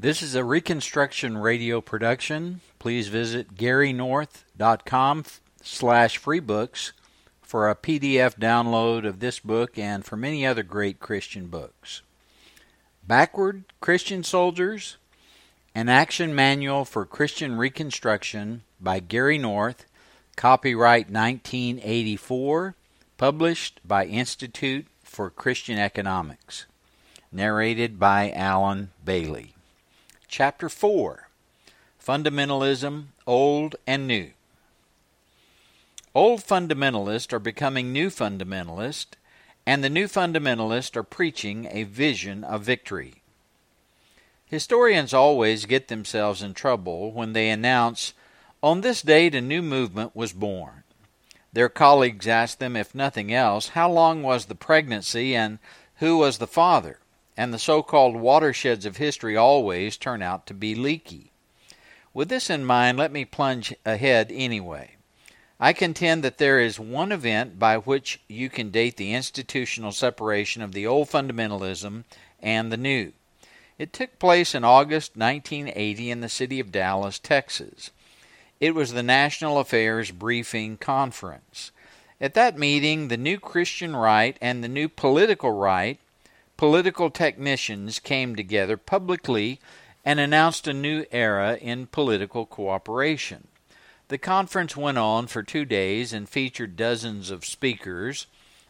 This is a Reconstruction Radio production. Please visit garynorth.com slash freebooks for a PDF download of this book and for many other great Christian books. Backward Christian Soldiers, an action manual for Christian Reconstruction by Gary North, copyright 1984, published by Institute for Christian Economics. Narrated by Alan Bailey. Chapter 4 Fundamentalism, Old and New. Old fundamentalists are becoming new fundamentalists, and the new fundamentalists are preaching a vision of victory. Historians always get themselves in trouble when they announce, on this date a new movement was born. Their colleagues ask them, if nothing else, how long was the pregnancy and who was the father, and the so called watersheds of history always turn out to be leaky. With this in mind, let me plunge ahead anyway. I contend that there is one event by which you can date the institutional separation of the old fundamentalism and the new. It took place in August 1980 in the city of Dallas, Texas. It was the National Affairs Briefing Conference. At that meeting, the new Christian right and the new political right, political technicians came together publicly and announced a new era in political cooperation. The conference went on for two days and featured dozens of speakers.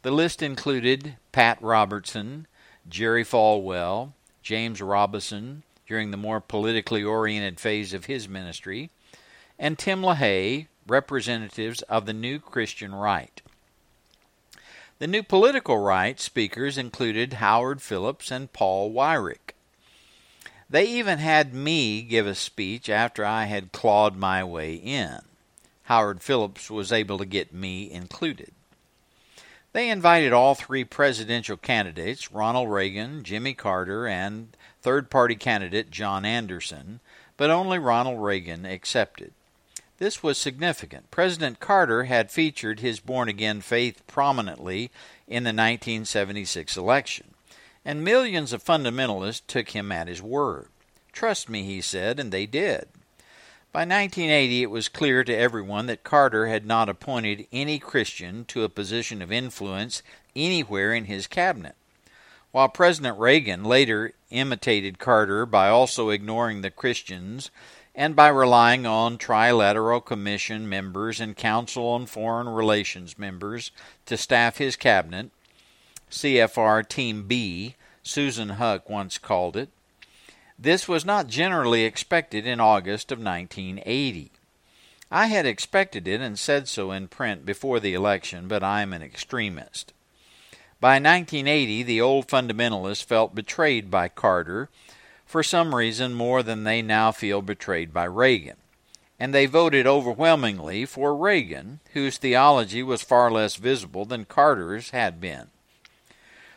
The list included Pat Robertson, Jerry Falwell, James Robison during the more politically oriented phase of his ministry, and Tim LaHaye, representatives of the new Christian right. The new political right speakers included Howard Phillips and Paul Weyrich. They even had me give a speech after I had clawed my way in. Howard Phillips was able to get me included. They invited all three presidential candidates, Ronald Reagan, Jimmy Carter, and third party candidate John Anderson, but only Ronald Reagan accepted. This was significant. President Carter had featured his born again faith prominently in the 1976 election and millions of fundamentalists took him at his word. Trust me, he said, and they did. By 1980, it was clear to everyone that Carter had not appointed any Christian to a position of influence anywhere in his cabinet. While President Reagan later imitated Carter by also ignoring the Christians and by relying on Trilateral Commission members and Council on Foreign Relations members to staff his cabinet, CFR Team B, Susan Huck once called it. This was not generally expected in August of 1980. I had expected it and said so in print before the election, but I am an extremist. By 1980, the old fundamentalists felt betrayed by Carter for some reason more than they now feel betrayed by Reagan. And they voted overwhelmingly for Reagan, whose theology was far less visible than Carter's had been.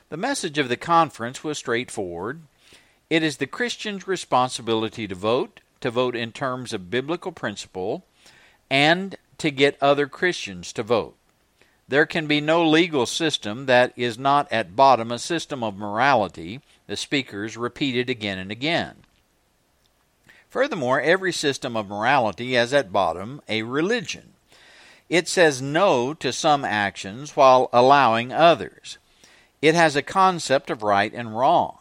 The message of the conference was straightforward. It is the Christian's responsibility to vote, to vote in terms of biblical principle, and to get other Christians to vote. There can be no legal system that is not at bottom a system of morality, the speakers repeated again and again. Furthermore, every system of morality has at bottom a religion. It says no to some actions while allowing others. It has a concept of right and wrong.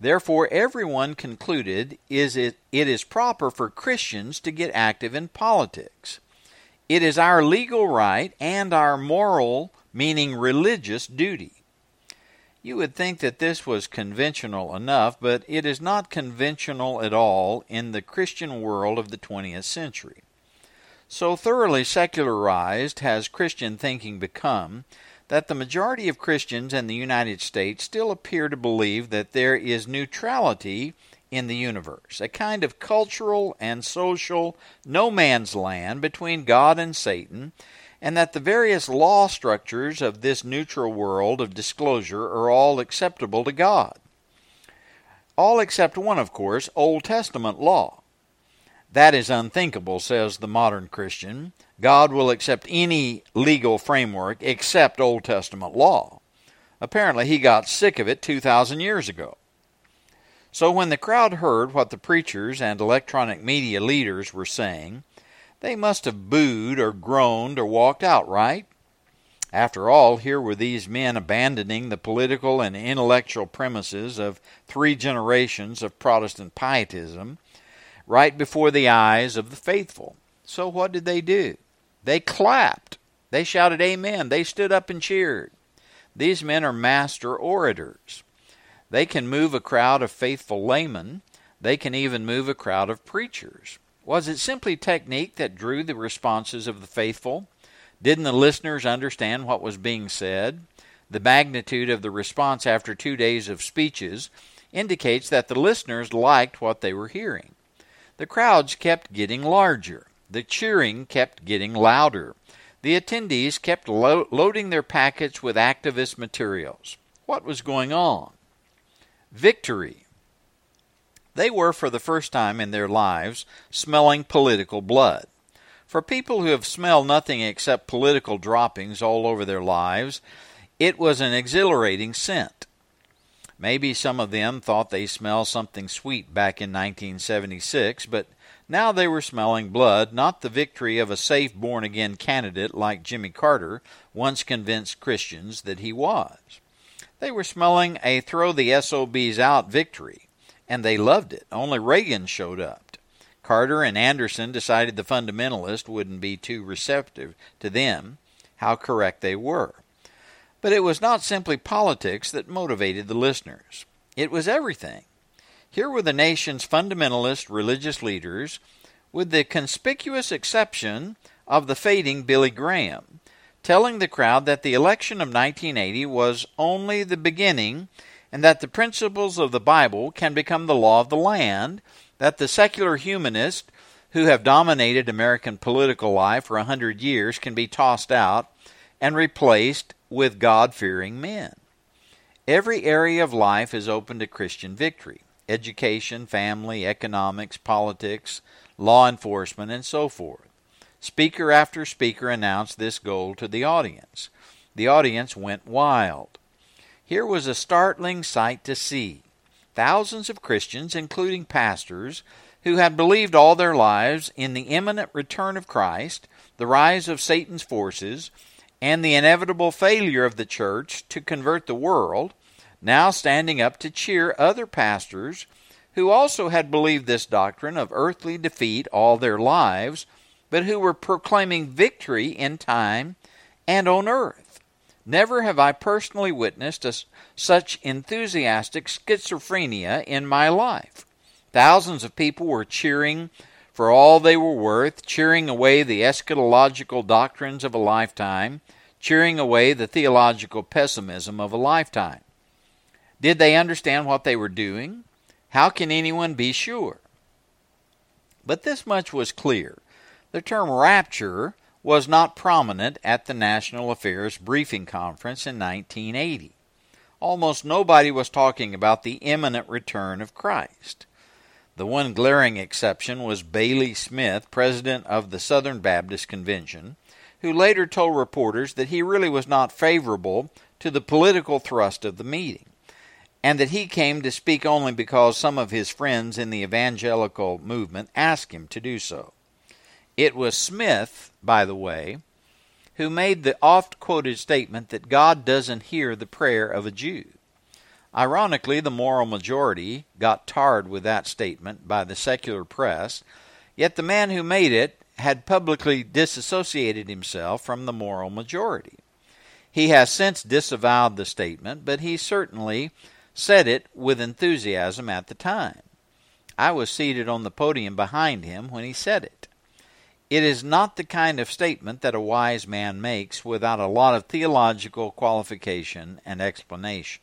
Therefore, everyone concluded is it, it is proper for Christians to get active in politics. It is our legal right and our moral, meaning religious, duty. You would think that this was conventional enough, but it is not conventional at all in the Christian world of the 20th century. So thoroughly secularized has Christian thinking become that the majority of Christians in the United States still appear to believe that there is neutrality in the universe, a kind of cultural and social no man's land between God and Satan, and that the various law structures of this neutral world of disclosure are all acceptable to God. All except one, of course, Old Testament law. That is unthinkable, says the modern Christian. God will accept any legal framework except Old Testament law. Apparently, he got sick of it 2,000 years ago. So when the crowd heard what the preachers and electronic media leaders were saying, they must have booed or groaned or walked out, right? After all, here were these men abandoning the political and intellectual premises of three generations of Protestant pietism right before the eyes of the faithful. So what did they do? They clapped. They shouted amen. They stood up and cheered. These men are master orators. They can move a crowd of faithful laymen. They can even move a crowd of preachers. Was it simply technique that drew the responses of the faithful? Didn't the listeners understand what was being said? The magnitude of the response after two days of speeches indicates that the listeners liked what they were hearing. The crowds kept getting larger. The cheering kept getting louder. The attendees kept lo- loading their packets with activist materials. What was going on? Victory. They were, for the first time in their lives, smelling political blood. For people who have smelled nothing except political droppings all over their lives, it was an exhilarating scent. Maybe some of them thought they smelled something sweet back in 1976, but now they were smelling blood, not the victory of a safe born again candidate like Jimmy Carter once convinced Christians that he was. They were smelling a throw the SOBs out victory, and they loved it. Only Reagan showed up. Carter and Anderson decided the fundamentalist wouldn't be too receptive to them. How correct they were. But it was not simply politics that motivated the listeners. It was everything. Here were the nation's fundamentalist religious leaders, with the conspicuous exception of the fading Billy Graham, telling the crowd that the election of 1980 was only the beginning and that the principles of the Bible can become the law of the land, that the secular humanists who have dominated American political life for a hundred years can be tossed out and replaced with God fearing men. Every area of life is open to Christian victory education, family, economics, politics, law enforcement, and so forth. Speaker after speaker announced this goal to the audience. The audience went wild. Here was a startling sight to see. Thousands of Christians, including pastors, who had believed all their lives in the imminent return of Christ, the rise of Satan's forces, and the inevitable failure of the church to convert the world, now standing up to cheer other pastors who also had believed this doctrine of earthly defeat all their lives, but who were proclaiming victory in time and on earth. Never have I personally witnessed a, such enthusiastic schizophrenia in my life. Thousands of people were cheering for all they were worth, cheering away the eschatological doctrines of a lifetime, cheering away the theological pessimism of a lifetime. Did they understand what they were doing? How can anyone be sure? But this much was clear. The term rapture was not prominent at the National Affairs Briefing Conference in 1980. Almost nobody was talking about the imminent return of Christ. The one glaring exception was Bailey Smith, president of the Southern Baptist Convention, who later told reporters that he really was not favorable to the political thrust of the meeting and that he came to speak only because some of his friends in the evangelical movement asked him to do so. It was Smith, by the way, who made the oft quoted statement that God doesn't hear the prayer of a Jew. Ironically, the moral majority got tarred with that statement by the secular press, yet the man who made it had publicly disassociated himself from the moral majority. He has since disavowed the statement, but he certainly said it with enthusiasm at the time. I was seated on the podium behind him when he said it. It is not the kind of statement that a wise man makes without a lot of theological qualification and explanation.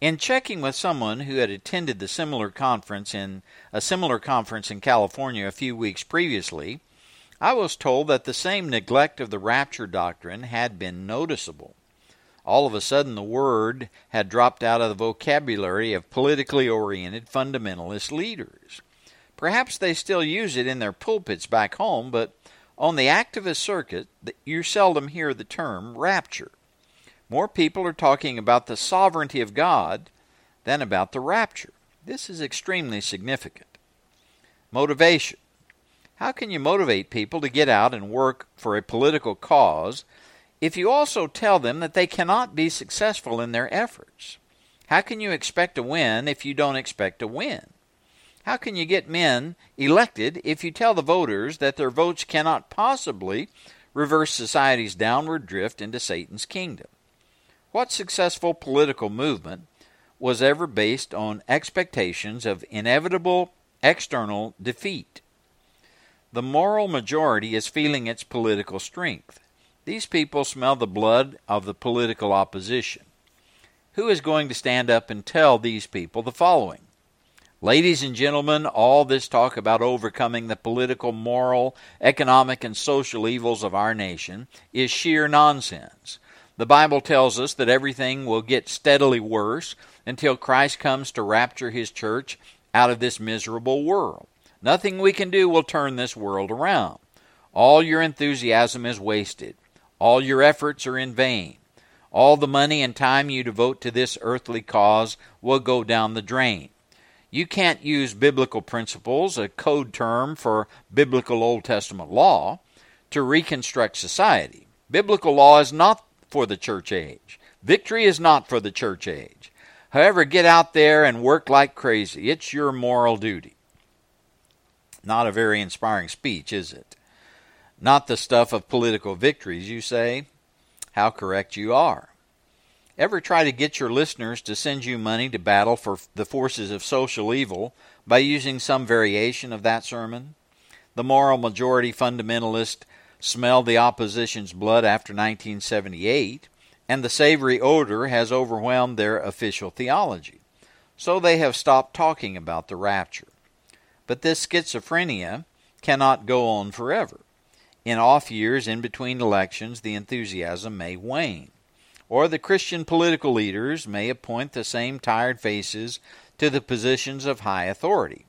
In checking with someone who had attended the similar conference in a similar conference in California a few weeks previously, I was told that the same neglect of the rapture doctrine had been noticeable all of a sudden the word had dropped out of the vocabulary of politically oriented fundamentalist leaders. Perhaps they still use it in their pulpits back home, but on the activist circuit, you seldom hear the term rapture. More people are talking about the sovereignty of God than about the rapture. This is extremely significant. Motivation. How can you motivate people to get out and work for a political cause if you also tell them that they cannot be successful in their efforts? How can you expect to win if you don't expect to win? How can you get men elected if you tell the voters that their votes cannot possibly reverse society's downward drift into Satan's kingdom? What successful political movement was ever based on expectations of inevitable external defeat? The moral majority is feeling its political strength. These people smell the blood of the political opposition. Who is going to stand up and tell these people the following? Ladies and gentlemen, all this talk about overcoming the political, moral, economic, and social evils of our nation is sheer nonsense. The Bible tells us that everything will get steadily worse until Christ comes to rapture his church out of this miserable world. Nothing we can do will turn this world around. All your enthusiasm is wasted. All your efforts are in vain. All the money and time you devote to this earthly cause will go down the drain. You can't use biblical principles, a code term for biblical Old Testament law, to reconstruct society. Biblical law is not for the church age. Victory is not for the church age. However, get out there and work like crazy. It's your moral duty. Not a very inspiring speech, is it? Not the stuff of political victories, you say? How correct you are. Ever try to get your listeners to send you money to battle for the forces of social evil by using some variation of that sermon? The moral majority fundamentalist smelled the opposition's blood after 1978, and the savory odor has overwhelmed their official theology. So they have stopped talking about the rapture. But this schizophrenia cannot go on forever. In off years in between elections, the enthusiasm may wane. Or the Christian political leaders may appoint the same tired faces to the positions of high authority.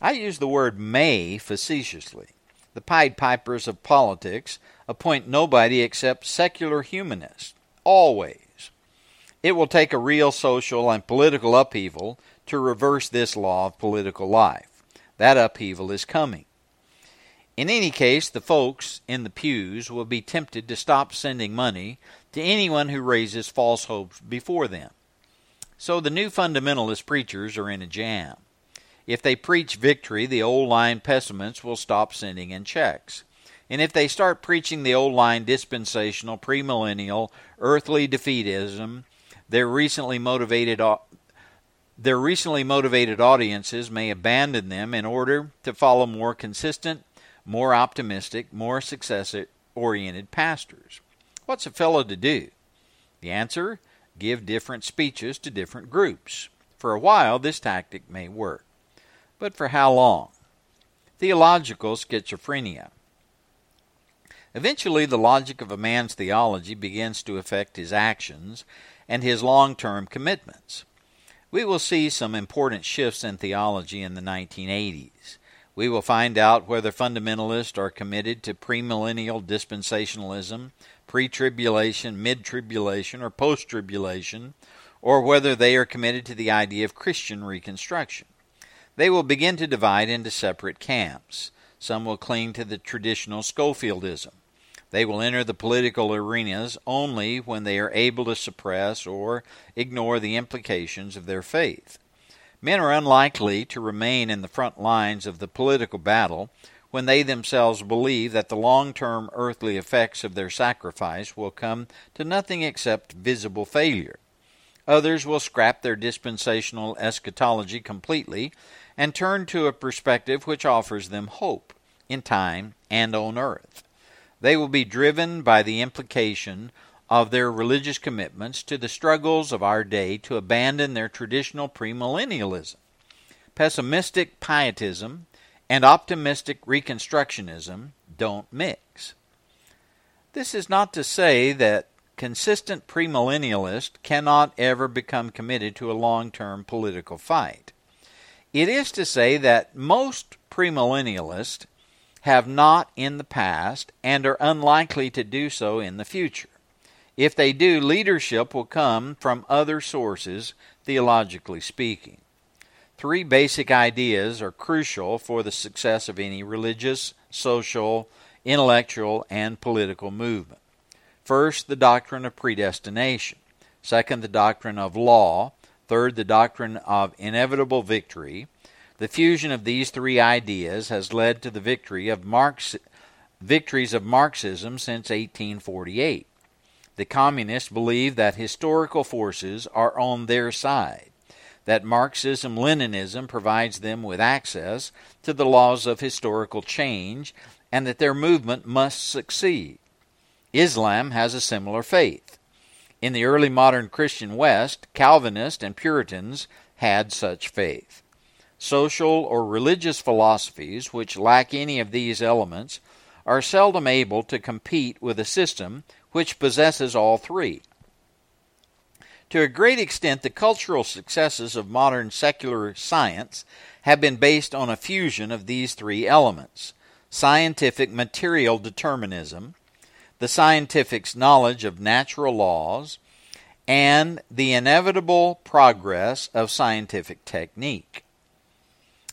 I use the word may facetiously. The Pied Pipers of politics appoint nobody except secular humanists, always. It will take a real social and political upheaval to reverse this law of political life. That upheaval is coming. In any case, the folks in the pews will be tempted to stop sending money to anyone who raises false hopes before them. So the new fundamentalist preachers are in a jam. If they preach victory, the old line pessimists will stop sending in checks. And if they start preaching the old line dispensational, premillennial, earthly defeatism, their recently motivated their recently motivated audiences may abandon them in order to follow more consistent, more optimistic, more success oriented pastors. What's a fellow to do? The answer give different speeches to different groups. For a while, this tactic may work. But for how long? Theological schizophrenia. Eventually, the logic of a man's theology begins to affect his actions and his long term commitments. We will see some important shifts in theology in the 1980s. We will find out whether fundamentalists are committed to premillennial dispensationalism, pre tribulation, mid tribulation, or post tribulation, or whether they are committed to the idea of Christian reconstruction. They will begin to divide into separate camps. Some will cling to the traditional Scofieldism. They will enter the political arenas only when they are able to suppress or ignore the implications of their faith. Men are unlikely to remain in the front lines of the political battle when they themselves believe that the long term earthly effects of their sacrifice will come to nothing except visible failure. Others will scrap their dispensational eschatology completely and turn to a perspective which offers them hope in time and on earth. They will be driven by the implication of their religious commitments to the struggles of our day to abandon their traditional premillennialism. Pessimistic pietism and optimistic reconstructionism don't mix. This is not to say that consistent premillennialists cannot ever become committed to a long term political fight. It is to say that most premillennialists have not in the past and are unlikely to do so in the future. If they do, leadership will come from other sources theologically speaking. Three basic ideas are crucial for the success of any religious, social, intellectual, and political movement. First, the doctrine of predestination. Second, the doctrine of law. Third, the doctrine of inevitable victory. The fusion of these three ideas has led to the victory of Marx, victories of Marxism since 1848. The communists believe that historical forces are on their side, that Marxism Leninism provides them with access to the laws of historical change, and that their movement must succeed. Islam has a similar faith. In the early modern Christian West, Calvinists and Puritans had such faith. Social or religious philosophies which lack any of these elements are seldom able to compete with a system which possesses all three. To a great extent, the cultural successes of modern secular science have been based on a fusion of these three elements scientific material determinism, the scientific's knowledge of natural laws, and the inevitable progress of scientific technique.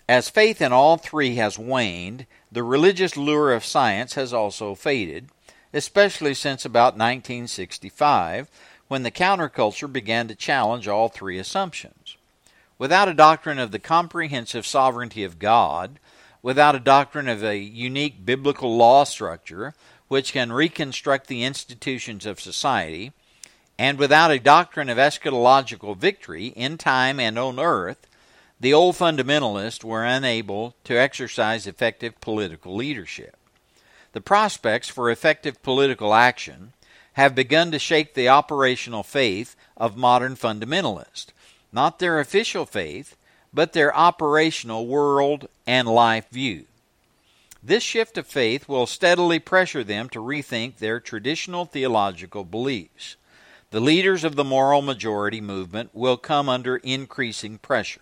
As faith in all three has waned, the religious lure of science has also faded, especially since about 1965, when the counterculture began to challenge all three assumptions. Without a doctrine of the comprehensive sovereignty of God, without a doctrine of a unique biblical law structure which can reconstruct the institutions of society, and without a doctrine of eschatological victory in time and on earth, the old fundamentalists were unable to exercise effective political leadership. The prospects for effective political action have begun to shake the operational faith of modern fundamentalists, not their official faith, but their operational world and life view. This shift of faith will steadily pressure them to rethink their traditional theological beliefs. The leaders of the moral majority movement will come under increasing pressure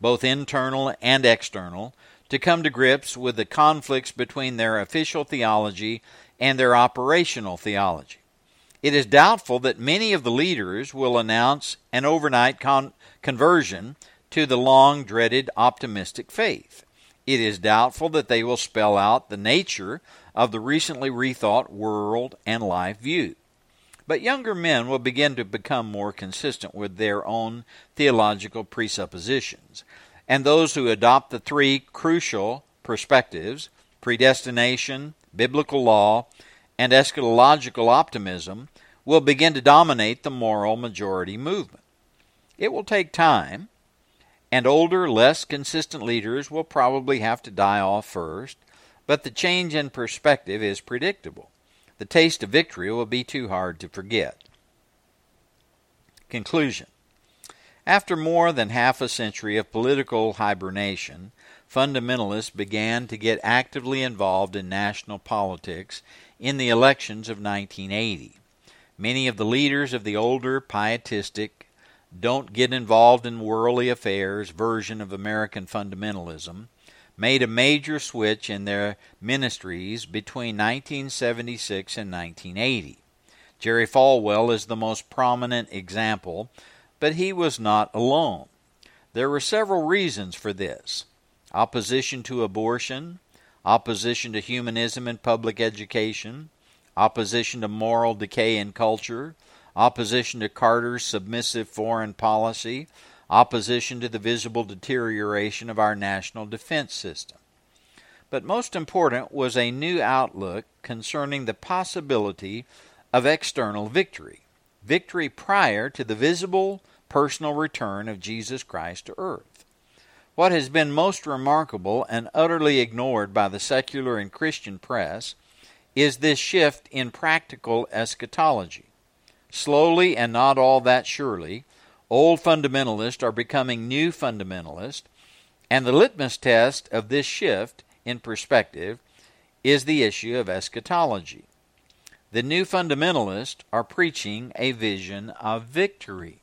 both internal and external, to come to grips with the conflicts between their official theology and their operational theology. It is doubtful that many of the leaders will announce an overnight con- conversion to the long dreaded optimistic faith. It is doubtful that they will spell out the nature of the recently rethought world and life view. But younger men will begin to become more consistent with their own theological presuppositions. And those who adopt the three crucial perspectives predestination, biblical law, and eschatological optimism will begin to dominate the moral majority movement. It will take time, and older, less consistent leaders will probably have to die off first, but the change in perspective is predictable the taste of victory will be too hard to forget. Conclusion After more than half a century of political hibernation, fundamentalists began to get actively involved in national politics in the elections of 1980. Many of the leaders of the older pietistic, don't get involved in worldly affairs version of American fundamentalism made a major switch in their ministries between 1976 and 1980. Jerry Falwell is the most prominent example, but he was not alone. There were several reasons for this opposition to abortion, opposition to humanism in public education, opposition to moral decay in culture, opposition to Carter's submissive foreign policy, opposition to the visible deterioration of our national defense system. But most important was a new outlook concerning the possibility of external victory, victory prior to the visible personal return of Jesus Christ to earth. What has been most remarkable and utterly ignored by the secular and Christian press is this shift in practical eschatology. Slowly and not all that surely, Old fundamentalists are becoming new fundamentalists, and the litmus test of this shift in perspective is the issue of eschatology. The new fundamentalists are preaching a vision of victory.